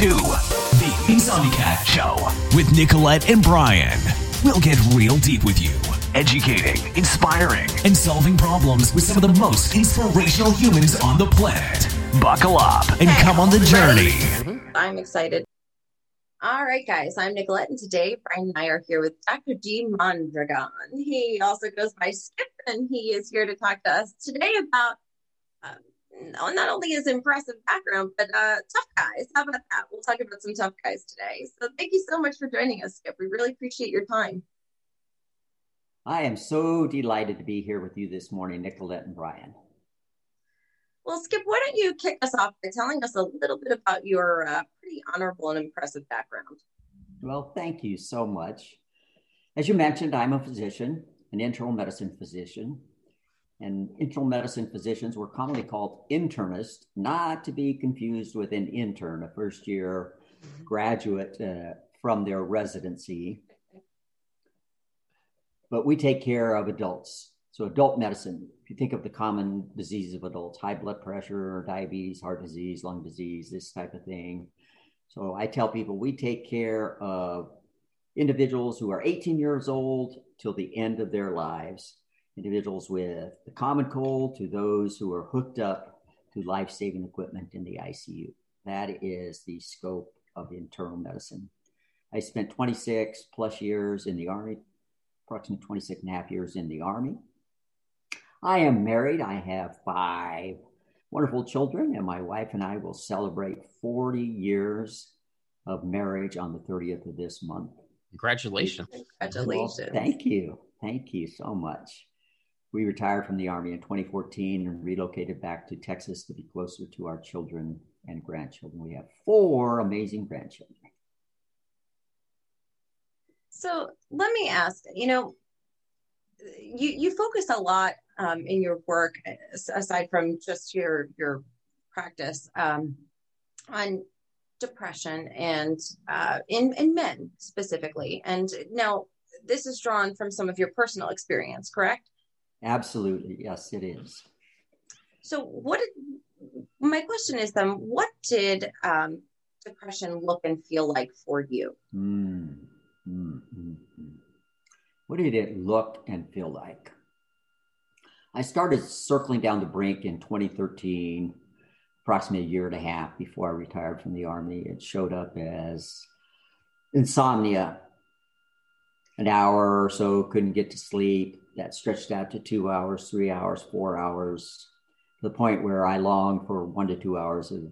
to The Insomniac Show with Nicolette and Brian. We'll get real deep with you, educating, inspiring, and solving problems with some of the most inspirational humans on the planet. Buckle up and come on the journey. Mm-hmm. I'm excited. All right, guys, I'm Nicolette, and today Brian and I are here with Dr. G. Mondragon. He also goes by Skip, and he is here to talk to us today about not only his impressive background, but uh, tough guys. How about that? We'll talk about some tough guys today. So thank you so much for joining us, Skip. We really appreciate your time. I am so delighted to be here with you this morning, Nicolette and Brian. Well, Skip, why don't you kick us off by telling us a little bit about your uh, pretty honorable and impressive background? Well, thank you so much. As you mentioned, I'm a physician, an internal medicine physician. And internal medicine physicians were commonly called internists, not to be confused with an intern, a first year graduate uh, from their residency. But we take care of adults. So, adult medicine, if you think of the common diseases of adults, high blood pressure, diabetes, heart disease, lung disease, this type of thing. So, I tell people we take care of individuals who are 18 years old till the end of their lives individuals with the common cold to those who are hooked up to life saving equipment in the ICU. That is the scope of internal medicine. I spent 26 plus years in the Army, approximately 26 and a half years in the Army. I am married. I have five wonderful children, and my wife and I will celebrate 40 years of marriage on the 30th of this month. Congratulations. Congratulations. Well, thank you. Thank you so much. We retired from the Army in 2014 and relocated back to Texas to be closer to our children and grandchildren. We have four amazing grandchildren. So let me ask, you know, you, you focus a lot um, in your work, aside from just your, your practice, um, on depression and uh, in, in men specifically. And now this is drawn from some of your personal experience, correct? Absolutely. Yes, it is. So, what did, my question is then, what did um, depression look and feel like for you? Mm, mm, mm, what did it look and feel like? I started circling down the brink in 2013, approximately a year and a half before I retired from the Army. It showed up as insomnia, an hour or so, couldn't get to sleep, that stretched out to two hours, three hours, four hours, to the point where I longed for one to two hours of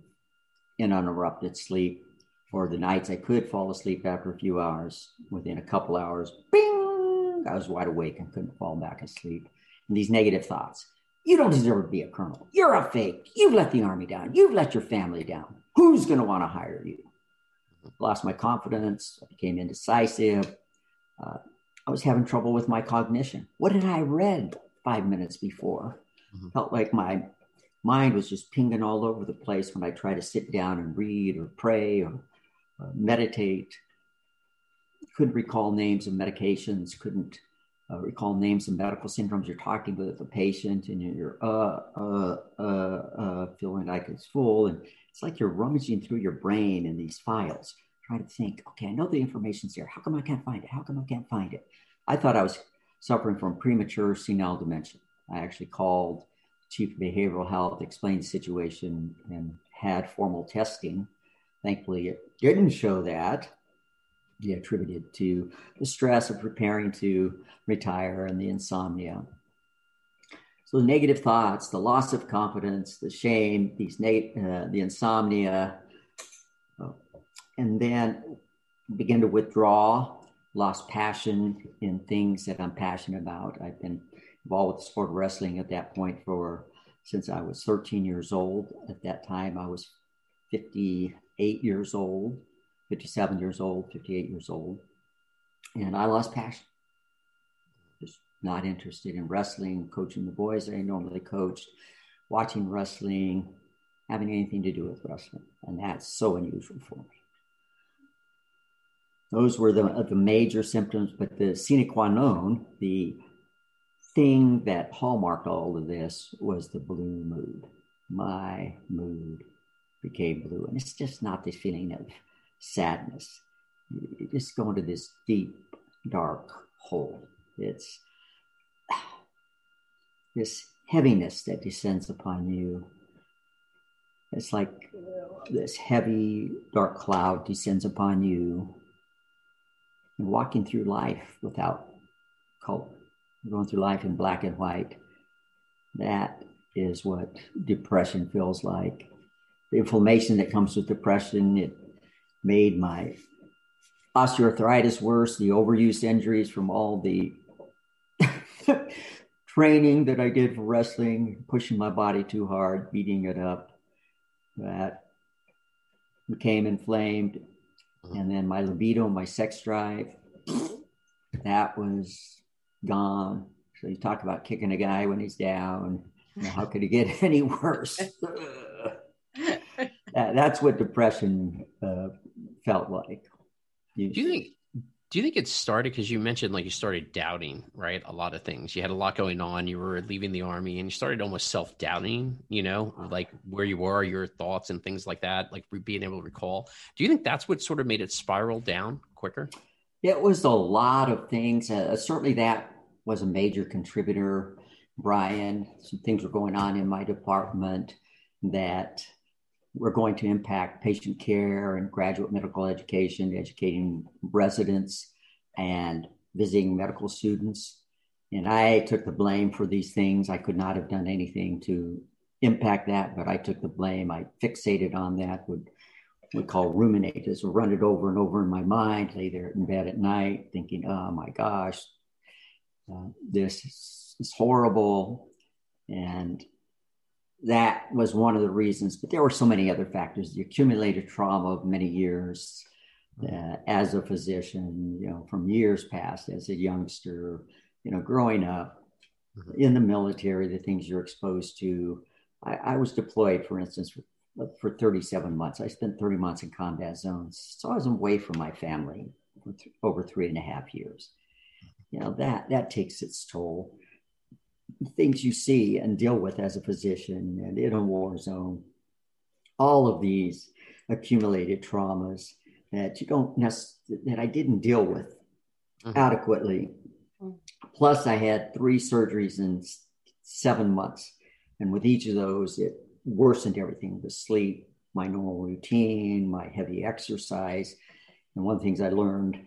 uninterrupted sleep. For the nights I could fall asleep after a few hours, within a couple hours, bing, I was wide awake and couldn't fall back asleep. And these negative thoughts. You don't deserve to be a colonel. You're a fake. You've let the army down. You've let your family down. Who's going to want to hire you? Lost my confidence. I became indecisive. Uh, I was having trouble with my cognition. What had I read five minutes before? Mm-hmm. Felt like my mind was just pinging all over the place when I try to sit down and read or pray or uh, meditate. Couldn't recall names of medications, couldn't uh, recall names of medical syndromes. You're talking with a patient and you're uh, uh, uh, uh, feeling like it's full. And it's like you're rummaging through your brain in these files, trying to think, okay, I know the information's here. How come I can't find it? How come I can't find it? I thought I was suffering from premature senile dementia. I actually called chief of behavioral health, explained the situation, and had formal testing. Thankfully, it didn't show that. He attributed to the stress of preparing to retire and the insomnia. So the negative thoughts, the loss of confidence, the shame, these neg- uh, the insomnia, and then begin to withdraw lost passion in things that I'm passionate about. I've been involved with the sport of wrestling at that point for since I was 13 years old. At that time, I was 58 years old, 57 years old, 58 years old, and I lost passion. Just not interested in wrestling, coaching the boys I normally coached, watching wrestling, having anything to do with wrestling, and that's so unusual for me. Those were the, the major symptoms, but the sine qua non, the thing that hallmarked all of this was the blue mood. My mood became blue. And it's just not this feeling of sadness. You just into this deep, dark hole. It's this heaviness that descends upon you. It's like this heavy, dark cloud descends upon you. Walking through life without color, going through life in black and white, that is what depression feels like. The inflammation that comes with depression, it made my osteoarthritis worse, the overuse injuries from all the training that I did for wrestling, pushing my body too hard, beating it up. That became inflamed. And then my libido, my sex drive, that was gone. So you talk about kicking a guy when he's down. You know, how could it get any worse? that, that's what depression uh, felt like. You, do you think? Do you think it started because you mentioned like you started doubting, right? A lot of things. You had a lot going on. You were leaving the army, and you started almost self doubting. You know, like where you were, your thoughts, and things like that. Like being able to recall. Do you think that's what sort of made it spiral down quicker? It was a lot of things. Uh, certainly, that was a major contributor. Brian, some things were going on in my department that we're going to impact patient care and graduate medical education, educating residents and visiting medical students. And I took the blame for these things. I could not have done anything to impact that, but I took the blame. I fixated on that, would we call ruminate, just run it over and over in my mind, lay there in bed at night thinking, oh my gosh, uh, this is horrible. And that was one of the reasons, but there were so many other factors. The accumulated trauma of many years uh, as a physician, you know, from years past as a youngster, you know, growing up mm-hmm. in the military, the things you're exposed to. I, I was deployed, for instance, for, for 37 months. I spent 30 months in combat zones, so I was away from my family for th- over three and a half years. You know that that takes its toll things you see and deal with as a physician and in a war zone, all of these accumulated traumas that you don't necessarily, that I didn't deal with uh-huh. adequately. Plus, I had three surgeries in seven months. And with each of those, it worsened everything the sleep, my normal routine, my heavy exercise. And one of the things I learned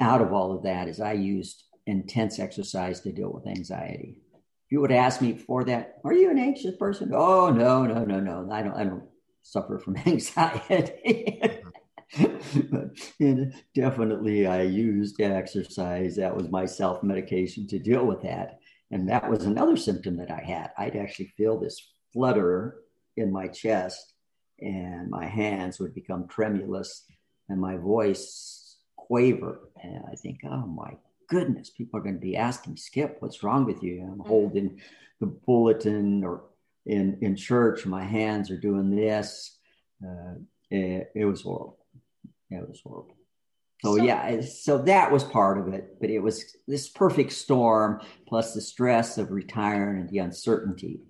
out of all of that is I used intense exercise to deal with anxiety you would ask me before that, are you an anxious person? Oh no, no, no, no. I don't I don't suffer from anxiety. but definitely I used exercise. That was my self-medication to deal with that. And that was another symptom that I had. I'd actually feel this flutter in my chest and my hands would become tremulous and my voice quaver. And I think, oh my goodness, people are going to be asking, Skip, what's wrong with you? I'm mm-hmm. holding the bulletin or in, in church, my hands are doing this. Uh, it, it, was horrible. It was horrible. So, so, yeah, so that was part of it, but it was this perfect storm plus the stress of retiring and the uncertainty.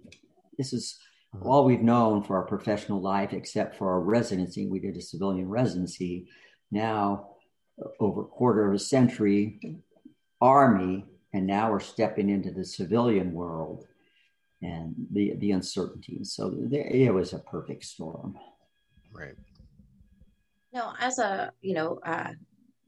This is mm-hmm. all we've known for our professional life, except for our residency. We did a civilian residency. Now, over a quarter of a century, army, and now we're stepping into the civilian world and the the uncertainty. So there, it was a perfect storm. Right. No, as a you know, uh,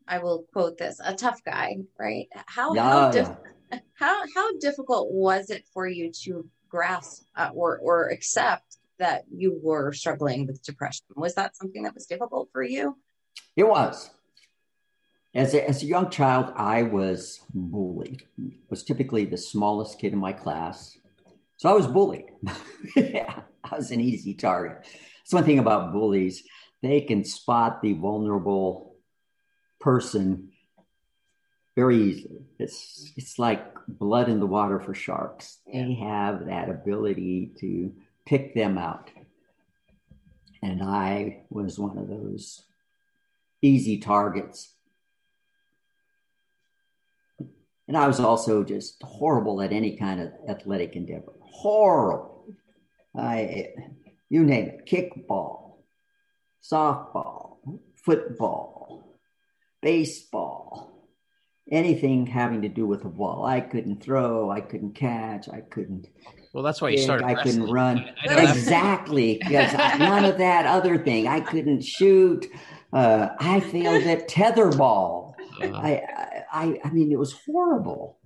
I will quote this: a tough guy, right? How yeah, how, dif- yeah. how how difficult was it for you to grasp uh, or or accept that you were struggling with depression? Was that something that was difficult for you? It was as a, as a young child, I was bullied. I was typically the smallest kid in my class. So I was bullied. yeah, I was an easy target. That's one thing about bullies. They can spot the vulnerable person very easily. It's it's like blood in the water for sharks. They have that ability to pick them out. And I was one of those easy targets And I was also just horrible at any kind of athletic endeavor. Horrible. I you name it, kickball, softball, football, baseball, anything having to do with the ball. I couldn't throw, I couldn't catch, I couldn't. Well, that's why you started. I couldn't run. I- exactly. Because none of that other thing. I couldn't shoot. Uh, I failed at tetherball. Uh, I, I, I mean, it was horrible.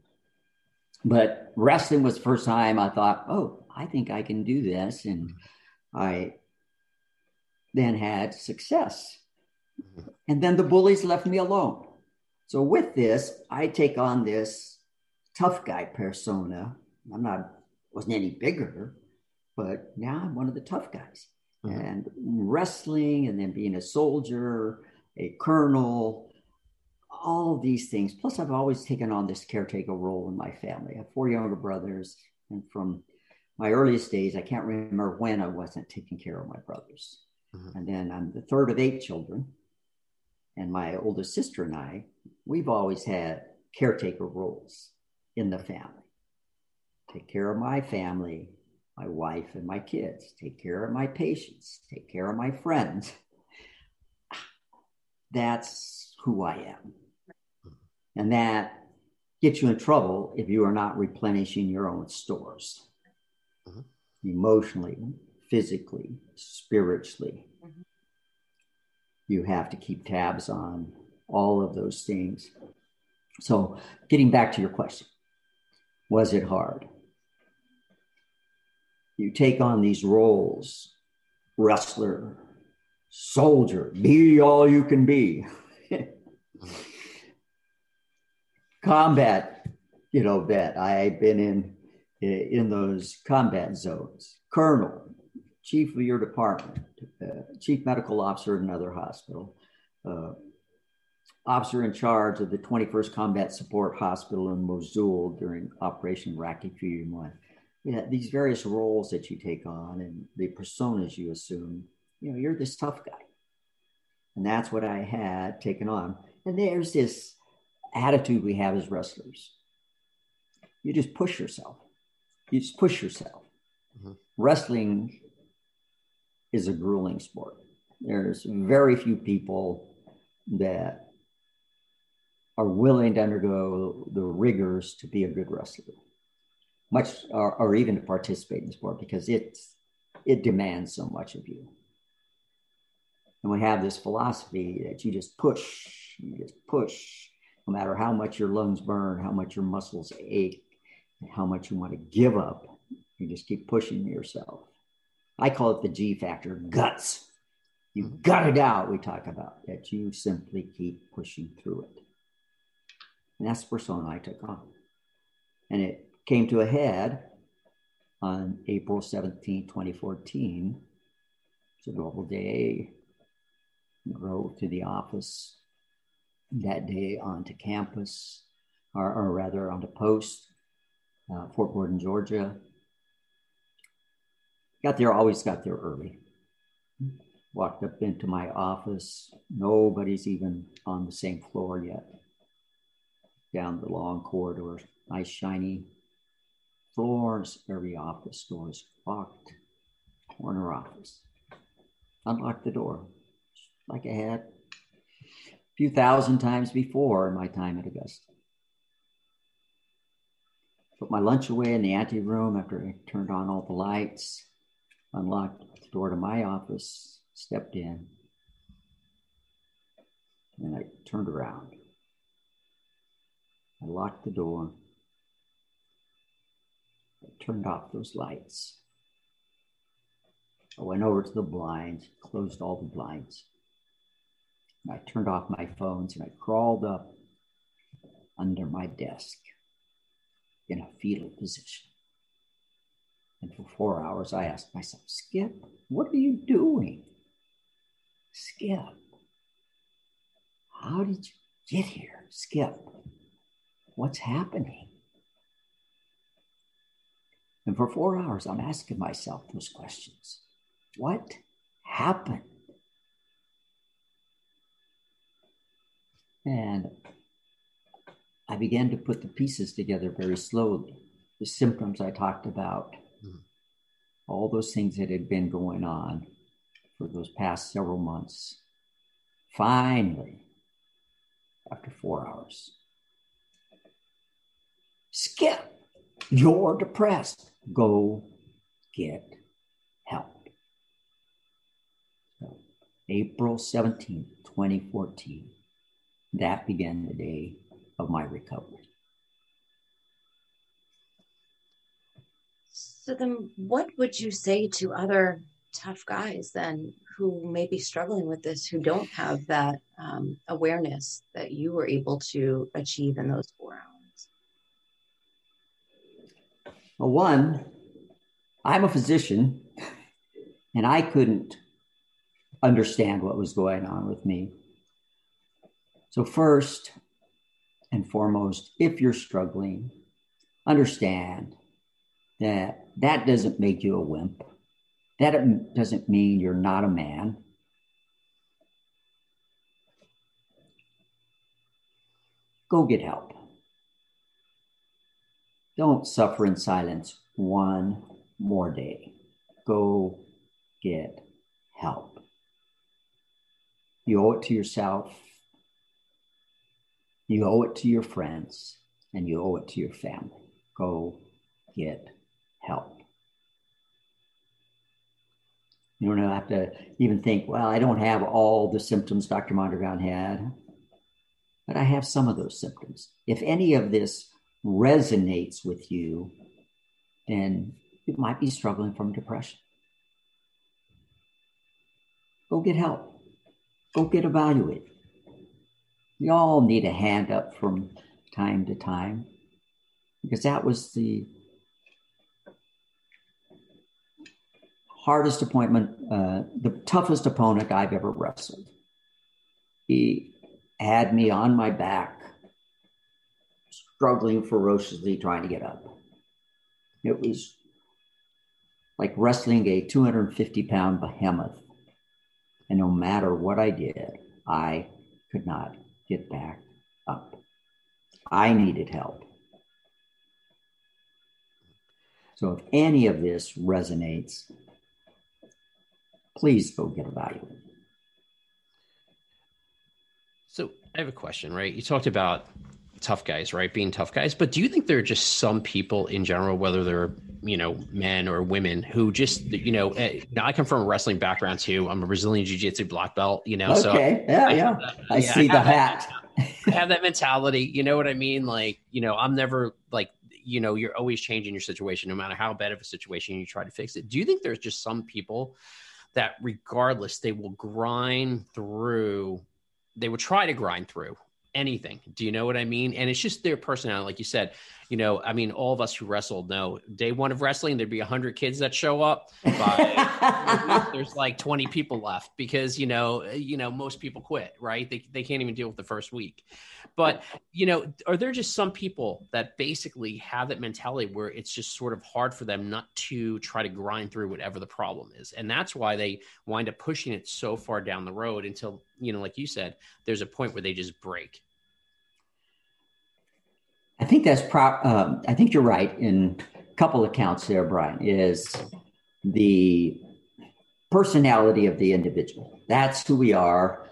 But wrestling was the first time I thought, oh, I think I can do this. And I then had success. And then the bullies left me alone. So with this, I take on this tough guy persona. I'm not, wasn't any bigger, but now I'm one of the tough guys. Mhm. And wrestling and then being a soldier, a colonel, all these things. Plus, I've always taken on this caretaker role in my family. I have four younger brothers, and from my earliest days, I can't remember when I wasn't taking care of my brothers. Mhm. And then I'm the third of eight children, and my oldest sister and I, we've always had caretaker roles in the family. Take care of my family, my wife and my kids, take care of my patients, take care of my friends. That's who I am. And that gets you in trouble if you are not replenishing your own stores Mhm. emotionally, physically, spiritually. Mhm. You have to keep tabs on all of those things. So, getting back to your question, was it hard? You take on these roles wrestler, soldier, be all you can be. Combat, you know, vet. I've been in in those combat zones. Colonel, chief of your department, uh, chief medical officer at another hospital, uh, officer in charge of the 21st Combat Support Hospital in Mosul during Operation Iraqi Freedom One. Yeah, these various roles that you take on and the personas you assume. You know, you're this tough guy, and that's what I had taken on. And there's this attitude we have as wrestlers. You just push yourself. You just push yourself. Mhm. Wrestling is a grueling sport. There's very few people that are willing to undergo the rigors to be a good wrestler, much or, or even to participate in the sport because it's it demands so much of you. And we have this philosophy that you just push, you just push, no matter how much your lungs burn, how much your muscles ache, and how much you want to give up, you just keep pushing yourself. I call it the G factor guts. You mm-hmm. gut it out, we talk about that you simply keep pushing through it. And that's the persona I took on. And it came to a head on April 17, 2014. It's a normal day. I Drove to the office that day onto campus, or, or rather onto post, uh, Fort Gordon, Georgia. Got there, always got there early. Walked up into my office. Nobody's even on the same floor yet. Down the long corridor, nice shiny floors. Every office door is locked. Corner office. Unlocked the door, like I had few thousand times before in my time at Augusta. Put my lunch away in the ante room after I turned on all the lights, unlocked the door to my office, stepped in, and I turned around. I locked the door. I turned off those lights. I went over to the blinds, closed all the blinds. I turned off my phones and I crawled up under my desk in a fetal position. And for four hours, I asked myself, Skip, what are you doing? Skip, how did you get here? Skip, what's happening? And for four hours, I'm asking myself those questions. What happened? And I began to put the pieces together very slowly. The symptoms I talked about, Mhm. all those things that had been going on for those past several months. Finally, after four hours, skip, you're depressed. Go get help. So, April 17th, 2014, that began the day of my recovery. So then what would you say to other tough guys then who may be struggling with this, who don't have that um, awareness that you were able to achieve in those four hours? Well, one, I'm a physician and I couldn't understand what was going on with me. So, first and foremost, if you're struggling, understand that that doesn't make you a wimp. That doesn't mean you're not a man. Go get help. Don't suffer in silence one more day. Go get help. You owe it to yourself, you owe it to your friends, and you owe it to your family. Go get help. You don't have to even think, well, I don't have all the symptoms Dr. Mondragon had, but I have some of those symptoms. If any of this resonates with you, then you might be struggling from depression. Go get help. Go get evaluated. We all need a hand up from time to time because that was the hardest appointment, uh, the toughest opponent I've ever wrestled. He had me on my back, struggling ferociously, trying to get up. It was like wrestling a 250 pound behemoth. And no matter what I did, I could not get back up. I needed help. So if any of this resonates, please go get evaluated. So I have a question, right? You talked about tough guys, right? Being tough guys, but do you think there are just some people in general, whether they're you know men or women, who just you know? Eh, I come from a wrestling background too. I'm a Brazilian jiu-jitsu black belt, you know. Okay, so yeah, I yeah. That, I yeah, see I the hat. I have that mentality. You know what I mean? Like, you know, I'm never like you know you're always changing your situation no matter how bad of a situation you try to fix it do you think there's just some people that regardless they will grind through they will try to grind through anything. Do you know what i mean? And it's just their personality like you said. You know i mean all of us who wrestled know day one of wrestling there'd be a 100 kids that show up but there's like 20 people left because you know you know most people quit right? They, they can't even deal with the first week. But you know, are there just some people that basically have that mentality where it's just sort of hard for them not to try to grind through whatever the problem is, and that's why they wind up pushing it so far down the road until you know, like you said, there's a point where they just break. I think that's pro. Um, I think you're right in a couple accounts there, Brian. Is the personality of the individual. That's who we are.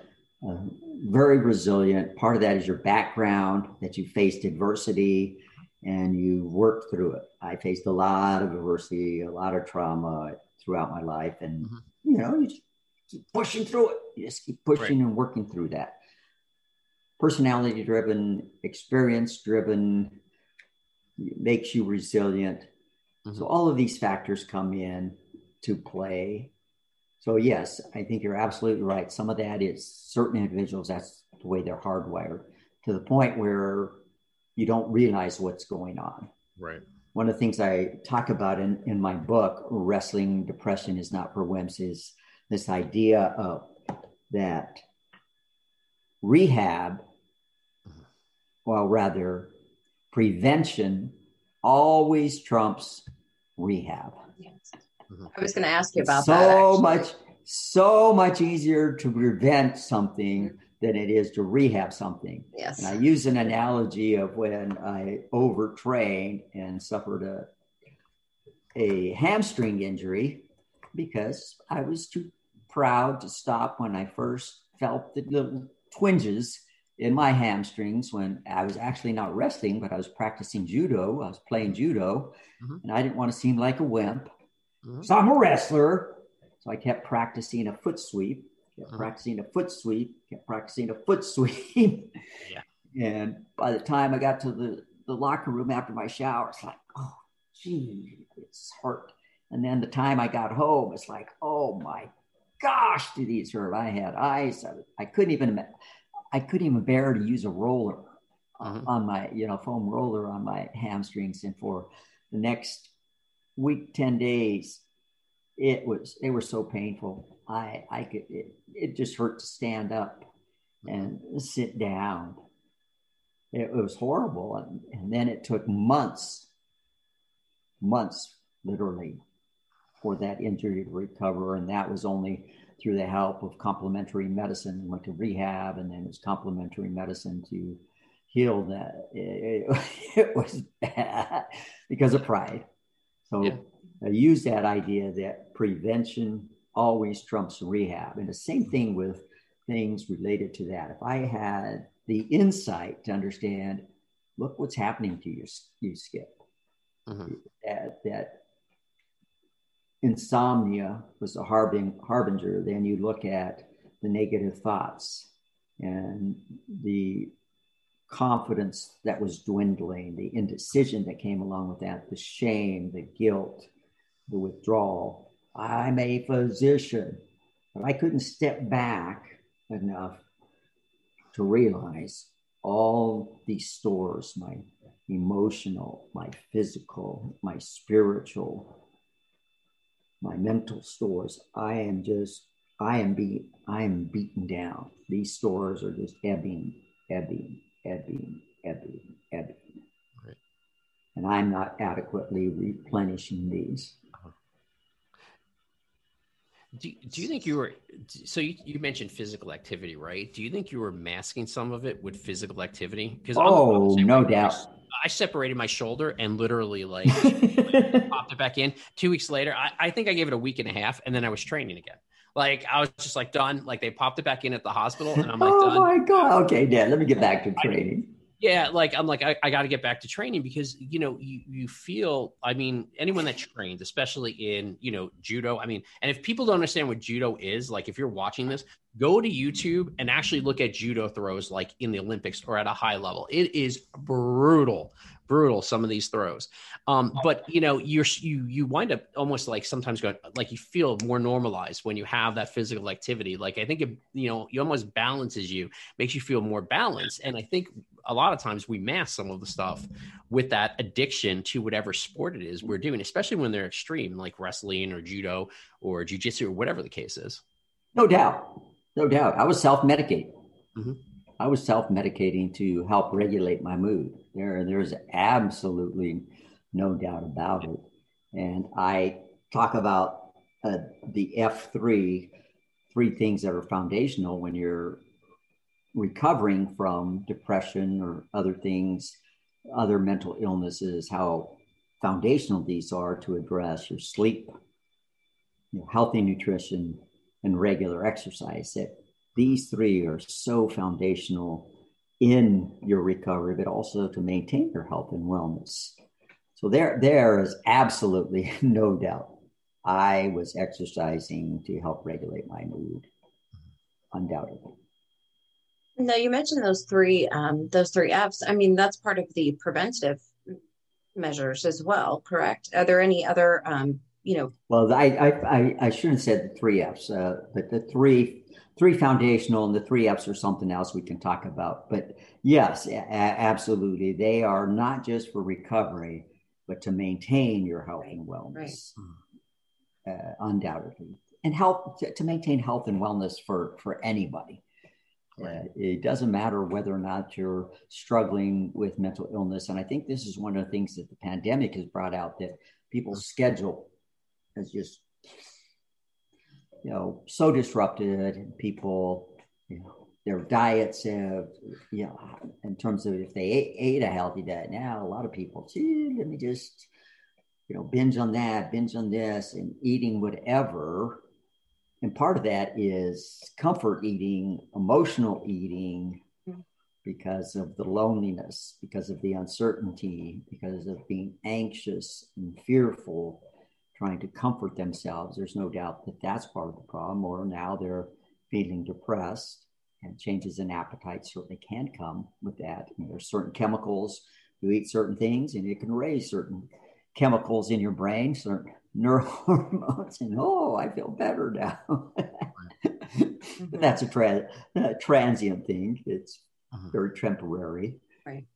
Uh, very resilient. Part of that is your background, that you faced adversity and you worked through it. I faced a lot of adversity, a lot of trauma throughout my life. And, mm-hmm. you know, you just keep pushing through it. You just keep pushing right. and working through that. Personality driven, experience driven, makes you resilient. Mm-hmm. So all of these factors come in to play so yes, I think you're absolutely right. Some of that is certain individuals, that's the way they're hardwired to the point where you don't realize what's going on. Right. One of the things I talk about in, in my book, Wrestling Depression is Not for Wimps, is this idea of that rehab, well, rather, prevention always trumps rehab. Yes. Mm-hmm. I was going to ask you about so that. So much, so much easier to prevent something than it is to rehab something. Yes. And I use an analogy of when I overtrained and suffered a a hamstring injury because I was too proud to stop when I first felt the little twinges in my hamstrings when I was actually not wrestling, but I was practicing judo. I was playing judo, mm-hmm. and I didn't want to seem like a wimp. Mm-hmm. So I'm a wrestler. So I kept practicing a foot sweep, kept mm-hmm. practicing a foot sweep, kept practicing a foot sweep. yeah. And by the time I got to the, the locker room after my shower, it's like, oh, gee, it's hurt. And then the time I got home, it's like, oh my gosh, do these hurt? I had ice. I, I couldn't even, I couldn't even bear to use a roller mm-hmm. on my, you know, foam roller on my hamstrings. And for the next week, 10 days, it was, they were so painful. I, I could, it, it just hurt to stand up and sit down. It, it was horrible. And, and then it took months, months literally for that injury to recover. And that was only through the help of complementary medicine, went to rehab, and then it was complementary medicine to heal that. It, it, was bad because of pride. So yeah. I use that idea that prevention always trumps rehab. And the same thing with things related to that. If I had the insight to understand, look what's happening to you, you Skip, mm-hmm. that, that insomnia was a harbing, harbinger, then you look at the negative thoughts and the confidence that was dwindling, the indecision that came along with that, the shame, the guilt, the withdrawal. I'm a physician, but I couldn't step back enough to realize all these stores my emotional, my physical, my spiritual, my mental stores, I am just, I am be, I am beaten down. These stores are just ebbing, ebbing, ebbing, ebbing, ebbing. Right. And I'm not adequately replenishing these. Uh-huh. Do, do you think you were so you, you mentioned physical activity right do you think you were masking some of it with physical activity because oh no doubt I separated my shoulder and literally like popped it back in. Two weeks later, I, I think I gave it a week and a half, and then I was training again. Like I was just like done. Like they popped it back in at the hospital, and I'm like, oh done. my god, okay, Dad, let me get back to training. Yeah, like I'm like I, I got to get back to training because you know you you feel. I mean, anyone that trains, especially in you know judo. I mean, and if people don't understand what judo is, like if you're watching this, go to YouTube and actually look at judo throws like in the Olympics or at a high level. It is brutal brutal some of these throws. Um, but you know you're you you wind up almost like sometimes going like you feel more normalized when you have that physical activity. Like i think it you know you almost balances you makes you feel more balanced. And i think a lot of times we mask some of the stuff with that addiction to whatever sport it is we're doing especially when they're extreme like wrestling or judo or jiu-jitsu or whatever the case is. No doubt. No doubt. I was self-medicating mm-hmm. I was self medicating to help regulate my mood. There, there's absolutely no doubt about it. And I talk about uh, the F3, three things that are foundational when you're recovering from depression or other things, other mental illnesses, how foundational these are to address your sleep, healthy nutrition, and regular exercise. That these three are so foundational in your recovery, but also to maintain your health and wellness. So there, there is absolutely no doubt. I was exercising to help regulate my mood, undoubtedly. No, you mentioned those three, um, those three F's. I mean, that's part of the preventive measures as well, correct? Are there any other, um, you know? Well, I, I, I, shouldn't have said the three F's, uh, but the three three foundational and the three F's are something else we can talk about. But yes, a- absolutely. They are not just for recovery, but to maintain your health and wellness, right. uh, undoubtedly. And help to, to, maintain health and wellness for, for anybody. Uh, it doesn't matter whether or not you're struggling with mental illness. And I think this is one of the things that the pandemic has brought out that people's schedule has just you know so disrupted and people you know their diets have you know in terms of if they ate, ate a healthy diet now a lot of people gee let me just you know, binge on that, binge on this, and eating whatever. And part of that is comfort eating, emotional eating, mm-hmm. because of the loneliness, because of the uncertainty, because of being anxious and fearful, trying to comfort themselves. There's no doubt that that's part of the problem. Or now they're feeling depressed, and changes in appetite certainly can come with that. And there's certain chemicals you eat certain things, and it can raise certain chemicals in your brain, certain neurohormones, and oh, I feel better now. but that's a, tra- a transient thing. It's uh-huh. very temporary. Right.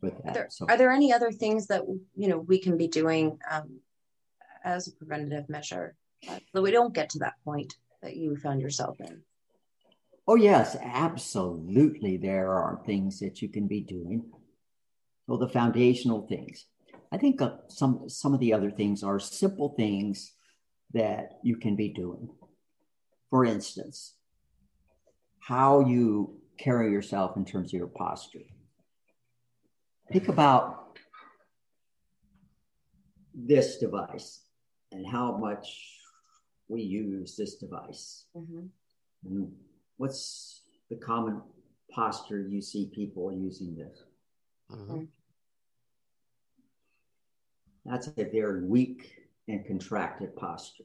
With that. Are there, so. are there any other things that you know we can be doing um, as a preventative measure so we don't get to that point that you found yourself in? Oh yes, absolutely. There are things that you can be doing. So the foundational things. I think uh, some some of the other things are simple things that you can be doing. For instance, how you carry yourself in terms of your posture. Think about this device and how much we use this device. Mm-hmm. And what's the common posture you see people using this? Mm-hmm. That's a very weak and contracted posture.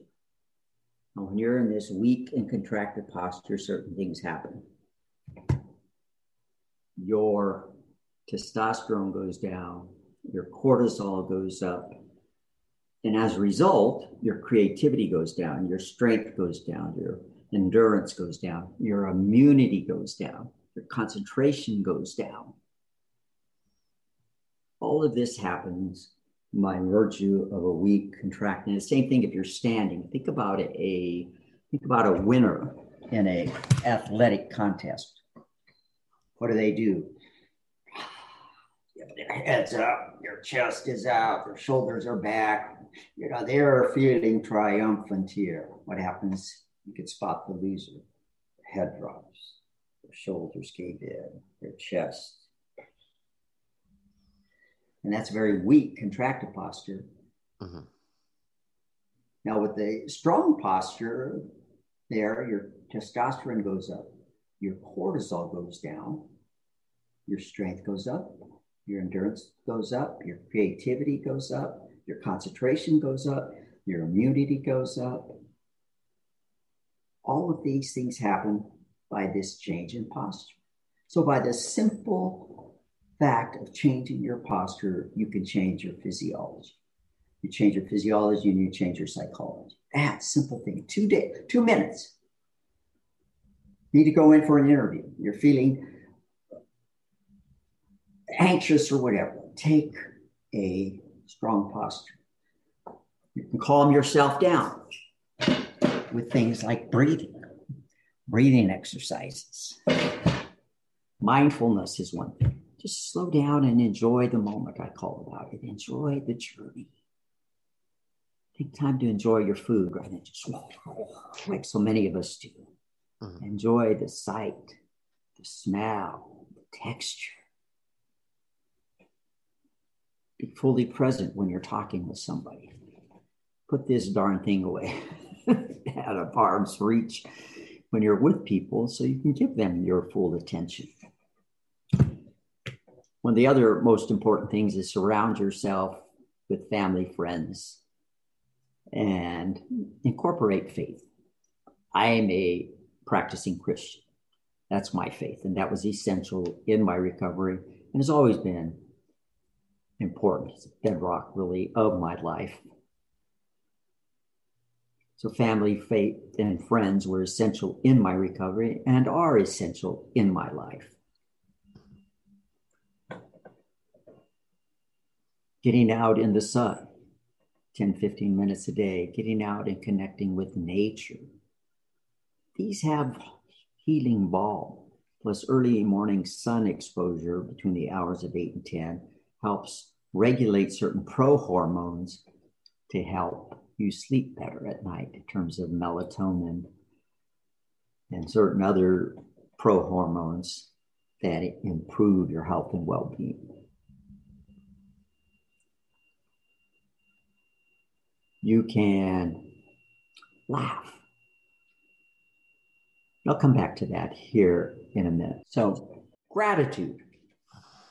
And when you're in this weak and contracted posture, certain things happen your testosterone goes down, your cortisol goes up. And as a result, your creativity goes down, your strength goes down, your endurance goes down, your immunity goes down, your concentration goes down. All of this happens by virtue of a weak contracting. The same thing if you're standing. Think about a think about a winner in a athletic contest what do they do? Their heads up, their chest is out, their shoulders are back. You know, they're feeling triumphant here. What happens? You can spot the loser. Their head drops, their shoulders cave in, their chest. And that's a very weak, contracted posture. Mm-hmm. Now, with the strong posture, there, your testosterone goes up your cortisol goes down, your strength goes up, your endurance goes up, your creativity goes up, your concentration goes up, your immunity goes up. All of these things happen by this change in posture. So, by the simple fact of changing your posture, you can change your physiology. You change your physiology and you change your psychology. That simple thing. Two days, two minutes need to go in for an interview, you're feeling anxious or whatever, take a strong posture. You can calm yourself down with things like breathing, breathing exercises. Mindfulness is one thing. Just slow down and enjoy the moment, I call about it. Enjoy the journey. Take time to enjoy your food rather than just like so many of us do. Mm-hmm. Enjoy the sight, the smell, the texture. Be fully present when you're talking with somebody. Put this darn thing away out of arm's reach when you're with people so you can give them your full attention. One of the other most important things is surround yourself with family, friends, and incorporate faith. I am a practicing Christian. That's my faith. And that was essential in my recovery and has always been a bedrock, really, of my life. So, family, faith, and friends were essential in my recovery and are essential in my life. Getting out in the sun 10, 15 minutes a day, getting out and connecting with nature these have healing balm plus early morning sun exposure between the hours of 8 and 10 helps regulate certain prohormones to help you sleep better at night in terms of melatonin and certain other prohormones that improve your health and well-being. You can laugh. I'll come back to that here in a minute. So, gratitude.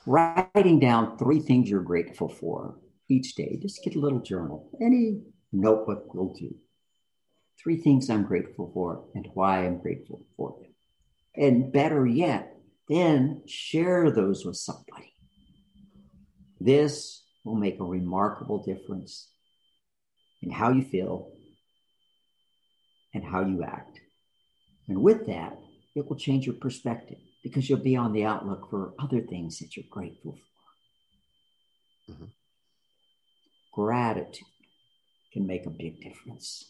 Writing down three things you're grateful for each day. Just get a little journal. Any notebook will do. Three things I'm grateful for and why I'm grateful for them. And better yet, then share those with somebody. This will make a remarkable difference in how you feel and how you act. And with that, it will change your perspective because you'll be on the outlook for other things that you're grateful for. Mm-hmm. Gratitude can make a big difference.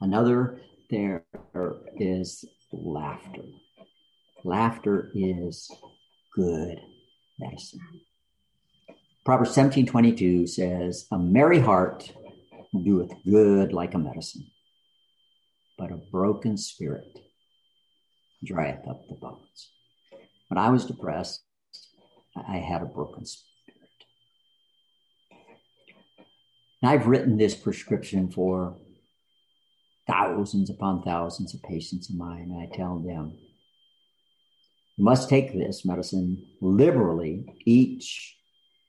Another there is laughter. Laughter is good medicine. Proverbs 17 22 says, A merry heart doeth good like a medicine, but a broken spirit drieth up the bones. When I was depressed, I had a broken spirit. And I've written this prescription for thousands upon thousands of patients of mine, and I tell them, you must take this medicine liberally each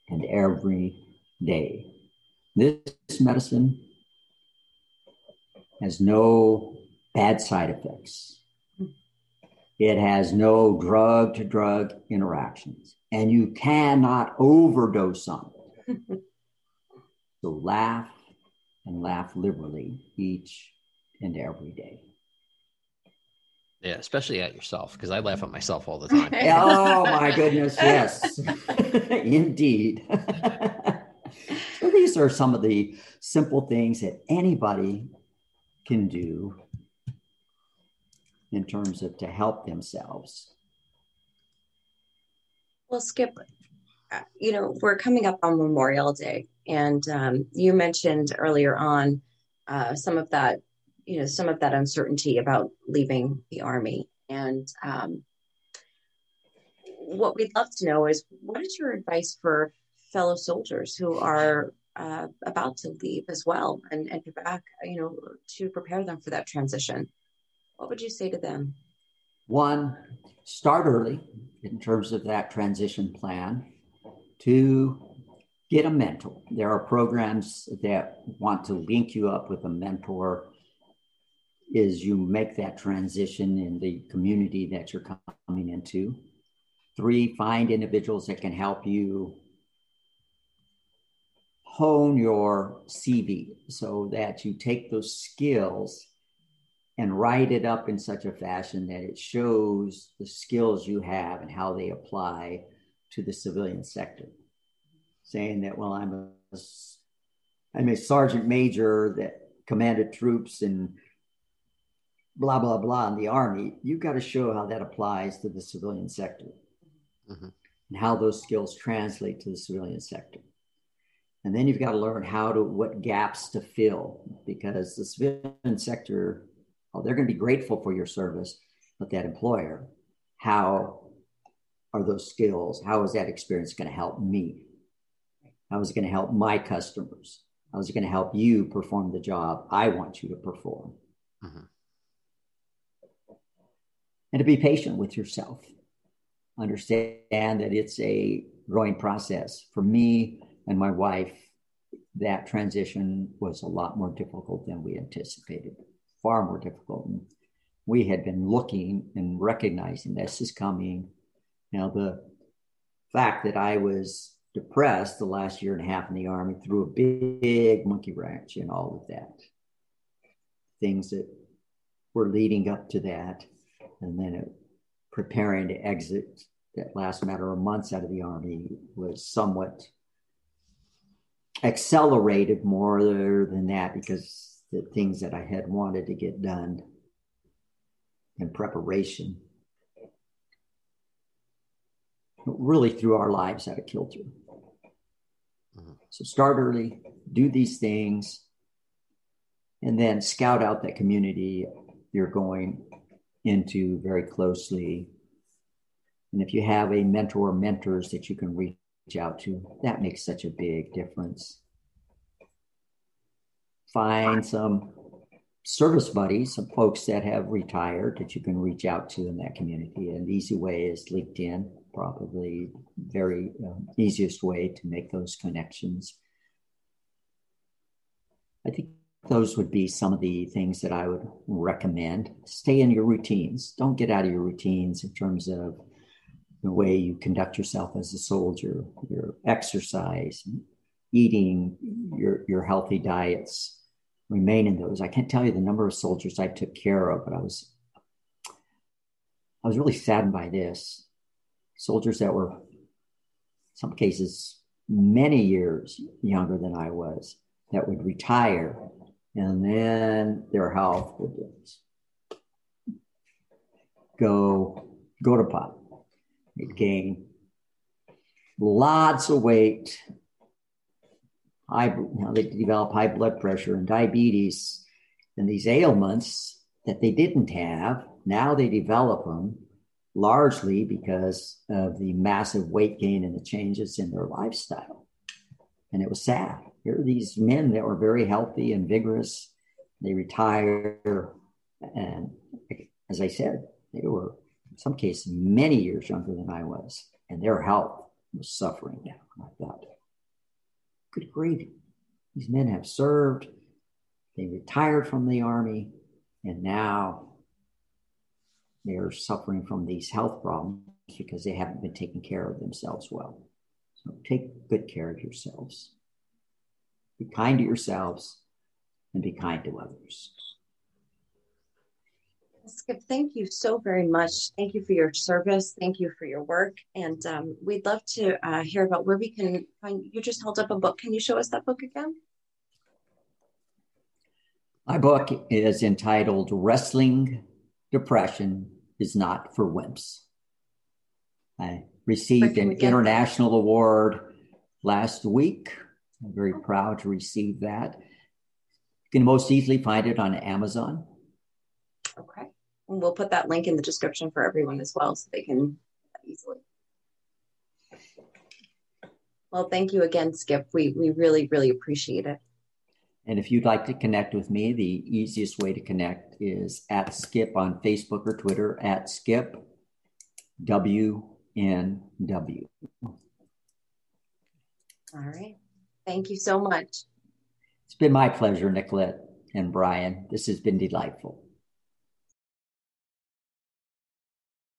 and every day. This medicine has no bad side effects. It has no drug to drug interactions, and you cannot overdose on it. so laugh and laugh liberally each and every day. Yeah, especially at yourself, because I laugh at myself all the time. oh my goodness, yes. Indeed. so these are some of the simple things that anybody can do in terms of to help themselves. Well, Skip, uh, you know, we're coming up on Memorial Day, and um, you mentioned earlier on uh, some of that you know some of that uncertainty about leaving the army and um, what we'd love to know is what is your advice for fellow soldiers who are uh, about to leave as well and enter back you know to prepare them for that transition what would you say to them? One start early in terms of that transition plan. To get a mentor. There are programs that want to link you up with a mentor is you make that transition in the community that you're coming into. Three, find individuals that can help you hone your CV so that you take those skills and write it up in such a fashion that it shows the skills you have and how they apply to the civilian sector. Saying that, well, I'm a, I'm a sergeant major that commanded troops and blah blah blah in the army you've got to show how that applies to the civilian sector mm-hmm. and how those skills translate to the civilian sector and then you've got to learn how to what gaps to fill because the civilian sector well, they're going to be grateful for your service but that employer how are those skills? How is that experience going to help me? How is it going to help my customers? How is it going to help you perform the job i want you to perform? Mm-hmm. And to be patient with yourself. Understand that it's a growing process. For me and my wife, that transition was a lot more difficult than we anticipated, far more difficult. And we had been looking and recognizing this is coming. Now, the fact that I was depressed the last year and a half in the Army threw a big monkey wrench in all of that. Things that were leading up to that and then it, preparing to exit that last matter of months out of the army was somewhat accelerated more than that because the things that I had wanted to get done in preparation really threw our lives out of kilter. Mm-hmm. So start early, do these things, and then scout out that community you're going into very closely. And if you have a mentor or mentors that you can reach out to, that makes such a big difference. Find some service buddies, some folks that have retired that you can reach out to in that community. An easy way is LinkedIn, probably very um, easiest way to make those connections. I think those would be some of the things that I would recommend. Stay in your routines. Don't get out of your routines in terms of the way you conduct yourself as a soldier, your exercise, eating your, your healthy diets. Remain in those. I can't tell you the number of soldiers I took care of, but I was I was really saddened by this. Soldiers that were, some cases, many years younger than I was, that would retire and then their health would go go to pot. They'd gain lots of weight. High, you know, they develop high blood pressure and diabetes, and these ailments that they didn't have. Now they develop them largely because of the massive weight gain and the changes in their lifestyle. And it was sad. Here are these men that were very healthy and vigorous. They retire. And as I said, they were, in some cases, many years younger than I was. And their health was suffering now. I thought, good grief. These men have served, they retired from the army, and now they're suffering from these health problems because they haven't been taking care of themselves well. So take good care of yourselves. Be kind to yourselves and be kind to others. Skip, thank you so very much. Thank you for your service. Thank you for your work. And um, we'd love to uh, hear about where we can find. You just held up a book. Can you show us that book again? My book is entitled Wrestling Depression is Not for Wimps. I received an international that? award last week I'm very proud to receive that. You can most easily find it on Amazon. Okay. And we'll put that link in the description for everyone as well so they can easily. Well, thank you again, Skip. We, we really, really appreciate it. And if you'd like to connect with me, the easiest way to connect is at Skip on Facebook or Twitter at Skip WNW. All right. Thank you so much. It's been my pleasure, Nicolette and Brian. This has been delightful.